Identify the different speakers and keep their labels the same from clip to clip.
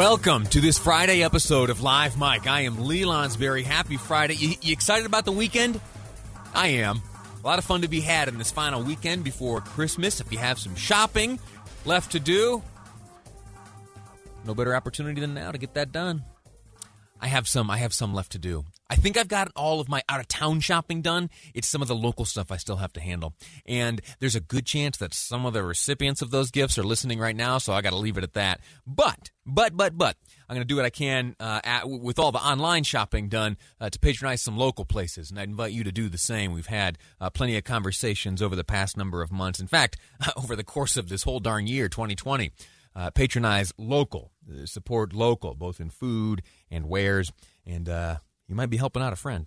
Speaker 1: Welcome to this Friday episode of Live Mic. I am Lee Lonsberry. Happy Friday. You, you, excited about the weekend? I am. A lot of fun to be had in this final weekend before Christmas. If you have some shopping left to do, no better opportunity than now to get that done. I have some I have some left to do. I think I've got all of my out of town shopping done. It's some of the local stuff I still have to handle. And there's a good chance that some of the recipients of those gifts are listening right now, so I got to leave it at that. But, but, but, but, I'm going to do what I can uh, at, with all the online shopping done uh, to patronize some local places. And I invite you to do the same. We've had uh, plenty of conversations over the past number of months. In fact, over the course of this whole darn year, 2020. Uh, patronize local, uh, support local, both in food and wares, and uh, you might be helping out a friend.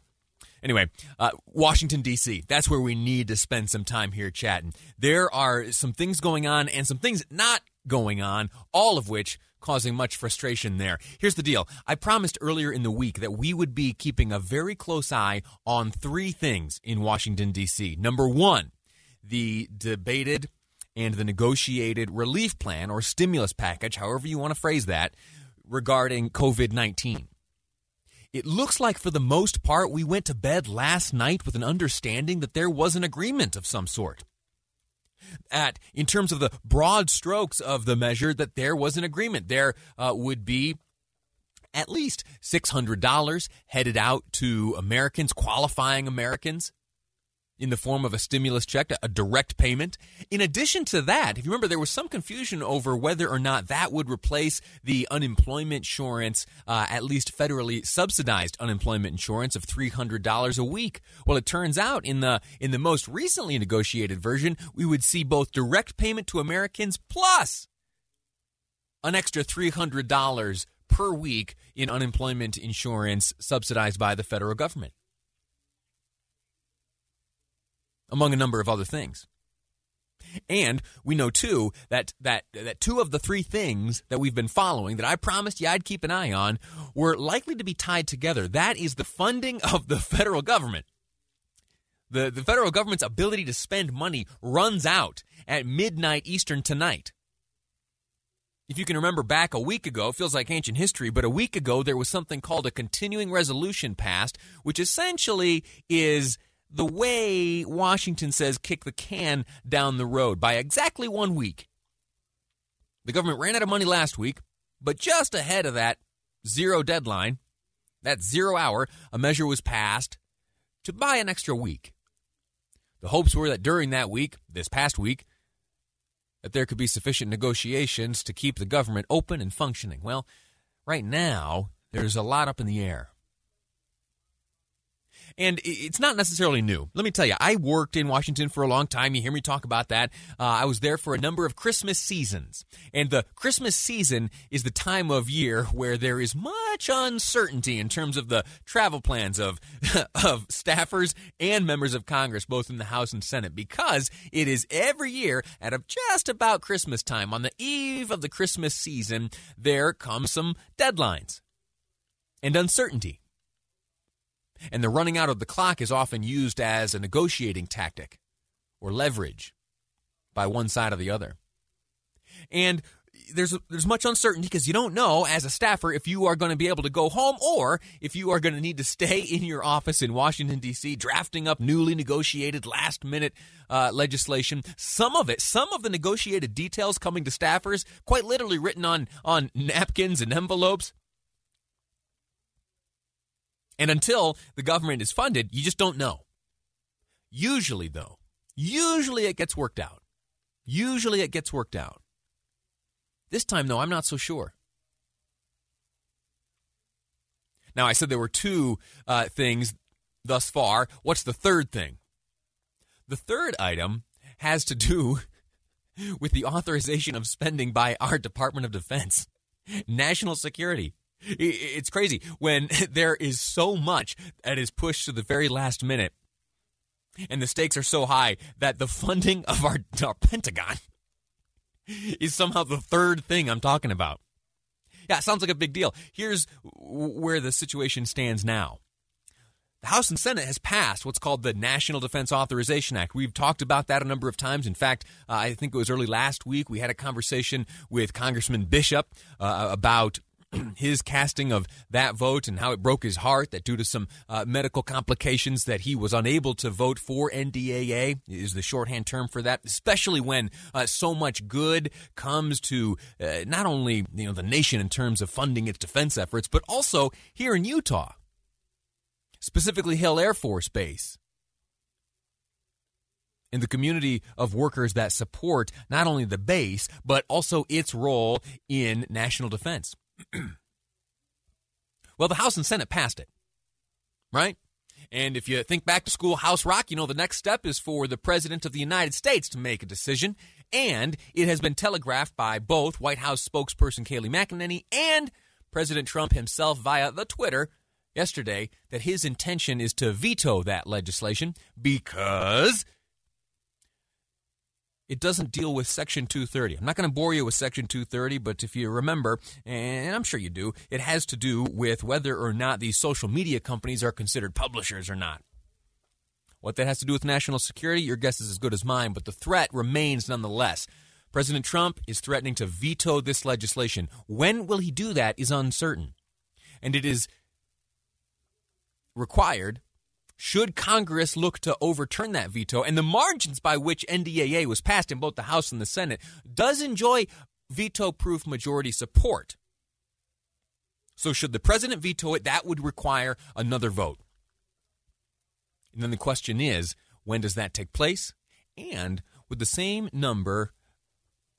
Speaker 1: Anyway, uh, Washington, D.C., that's where we need to spend some time here chatting. There are some things going on and some things not going on, all of which causing much frustration there. Here's the deal I promised earlier in the week that we would be keeping a very close eye on three things in Washington, D.C. Number one, the debated and the negotiated relief plan or stimulus package, however you want to phrase that, regarding COVID 19. It looks like, for the most part, we went to bed last night with an understanding that there was an agreement of some sort. At, in terms of the broad strokes of the measure, that there was an agreement. There uh, would be at least $600 headed out to Americans, qualifying Americans in the form of a stimulus check, a direct payment. In addition to that, if you remember, there was some confusion over whether or not that would replace the unemployment insurance, uh, at least federally subsidized unemployment insurance of three hundred dollars a week. Well, it turns out in the in the most recently negotiated version, we would see both direct payment to Americans plus an extra three hundred dollars per week in unemployment insurance subsidized by the federal government. Among a number of other things. And we know too that that that two of the three things that we've been following that I promised you I'd keep an eye on were likely to be tied together. That is the funding of the federal government. The the federal government's ability to spend money runs out at midnight Eastern tonight. If you can remember back a week ago, it feels like ancient history, but a week ago there was something called a continuing resolution passed, which essentially is the way Washington says kick the can down the road by exactly one week. The government ran out of money last week, but just ahead of that zero deadline, that zero hour, a measure was passed to buy an extra week. The hopes were that during that week, this past week, that there could be sufficient negotiations to keep the government open and functioning. Well, right now, there's a lot up in the air. And it's not necessarily new. Let me tell you, I worked in Washington for a long time. You hear me talk about that. Uh, I was there for a number of Christmas seasons. And the Christmas season is the time of year where there is much uncertainty in terms of the travel plans of, of staffers and members of Congress, both in the House and Senate, because it is every year at just about Christmas time, on the eve of the Christmas season, there come some deadlines and uncertainty and the running out of the clock is often used as a negotiating tactic or leverage by one side or the other. And there's there's much uncertainty because you don't know as a staffer if you are going to be able to go home or if you are going to need to stay in your office in Washington D.C. drafting up newly negotiated last minute uh, legislation. Some of it, some of the negotiated details coming to staffers, quite literally written on on napkins and envelopes. And until the government is funded, you just don't know. Usually, though, usually it gets worked out. Usually it gets worked out. This time, though, I'm not so sure. Now, I said there were two uh, things thus far. What's the third thing? The third item has to do with the authorization of spending by our Department of Defense, national security. It's crazy when there is so much that is pushed to the very last minute, and the stakes are so high that the funding of our, our Pentagon is somehow the third thing I'm talking about. Yeah, sounds like a big deal. Here's where the situation stands now. The House and Senate has passed what's called the National Defense Authorization Act. We've talked about that a number of times. In fact, uh, I think it was early last week we had a conversation with Congressman Bishop uh, about his casting of that vote and how it broke his heart that due to some uh, medical complications that he was unable to vote for NDAA is the shorthand term for that, especially when uh, so much good comes to uh, not only you know the nation in terms of funding its defense efforts, but also here in Utah, specifically Hill Air Force Base in the community of workers that support not only the base, but also its role in national defense. well, the House and Senate passed it, right? And if you think back to Schoolhouse Rock, you know the next step is for the President of the United States to make a decision. And it has been telegraphed by both White House spokesperson Kayleigh McEnany and President Trump himself via the Twitter yesterday that his intention is to veto that legislation because it doesn't deal with Section 230. I'm not going to bore you with Section 230, but if you remember, and I'm sure you do, it has to do with whether or not these social media companies are considered publishers or not. What that has to do with national security, your guess is as good as mine, but the threat remains nonetheless. President Trump is threatening to veto this legislation. When will he do that is uncertain. And it is required should Congress look to overturn that veto, and the margins by which NDAA was passed in both the House and the Senate does enjoy veto proof majority support. So, should the president veto it, that would require another vote. And then the question is when does that take place? And would the same number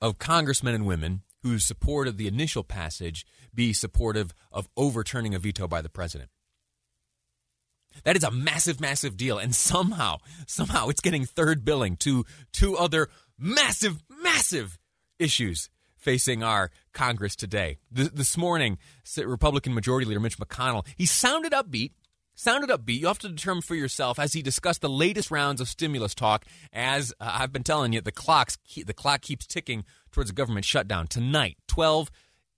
Speaker 1: of congressmen and women who supported the initial passage be supportive of overturning a veto by the president? That is a massive, massive deal. And somehow, somehow it's getting third billing to two other massive, massive issues facing our Congress today. This morning, Republican Majority Leader Mitch McConnell, he sounded upbeat. Sounded upbeat. You have to determine for yourself as he discussed the latest rounds of stimulus talk. As uh, I've been telling you, the clocks the clock keeps ticking towards a government shutdown tonight, 12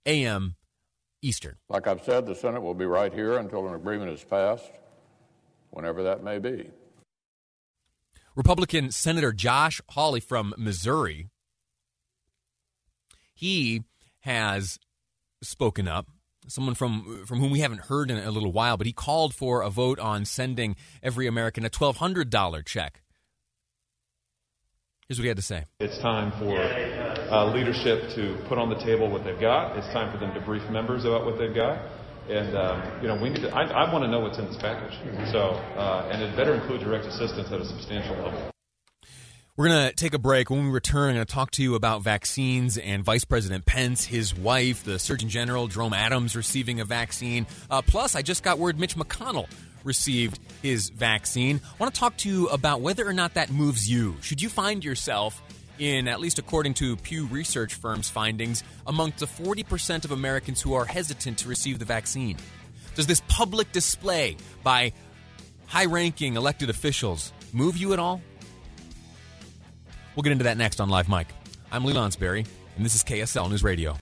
Speaker 1: a.m. Eastern.
Speaker 2: Like I've said, the Senate will be right here until an agreement is passed whenever that may be.
Speaker 1: Republican Senator Josh Hawley from Missouri, he has spoken up. Someone from from whom we haven't heard in a little while, but he called for a vote on sending every American a twelve hundred dollar check. Here's what he had to say.
Speaker 3: It's time for uh, leadership to put on the table what they've got. It's time for them to brief members about what they've got. And um, you know, we need to, I, I want to know what's in this package. So, uh, and it better include direct assistance at a substantial level.
Speaker 1: We're going to take a break. When we return, I'm going to talk to you about vaccines and Vice President Pence, his wife, the Surgeon General, Jerome Adams, receiving a vaccine. Uh, plus, I just got word Mitch McConnell received his vaccine. I want to talk to you about whether or not that moves you. Should you find yourself in, at least according to Pew Research firm's findings, amongst the 40% of Americans who are hesitant to receive the vaccine? Does this public display by high ranking elected officials move you at all? We'll get into that next on Live Mic. I'm Lee Lonsberry, and this is KSL News Radio.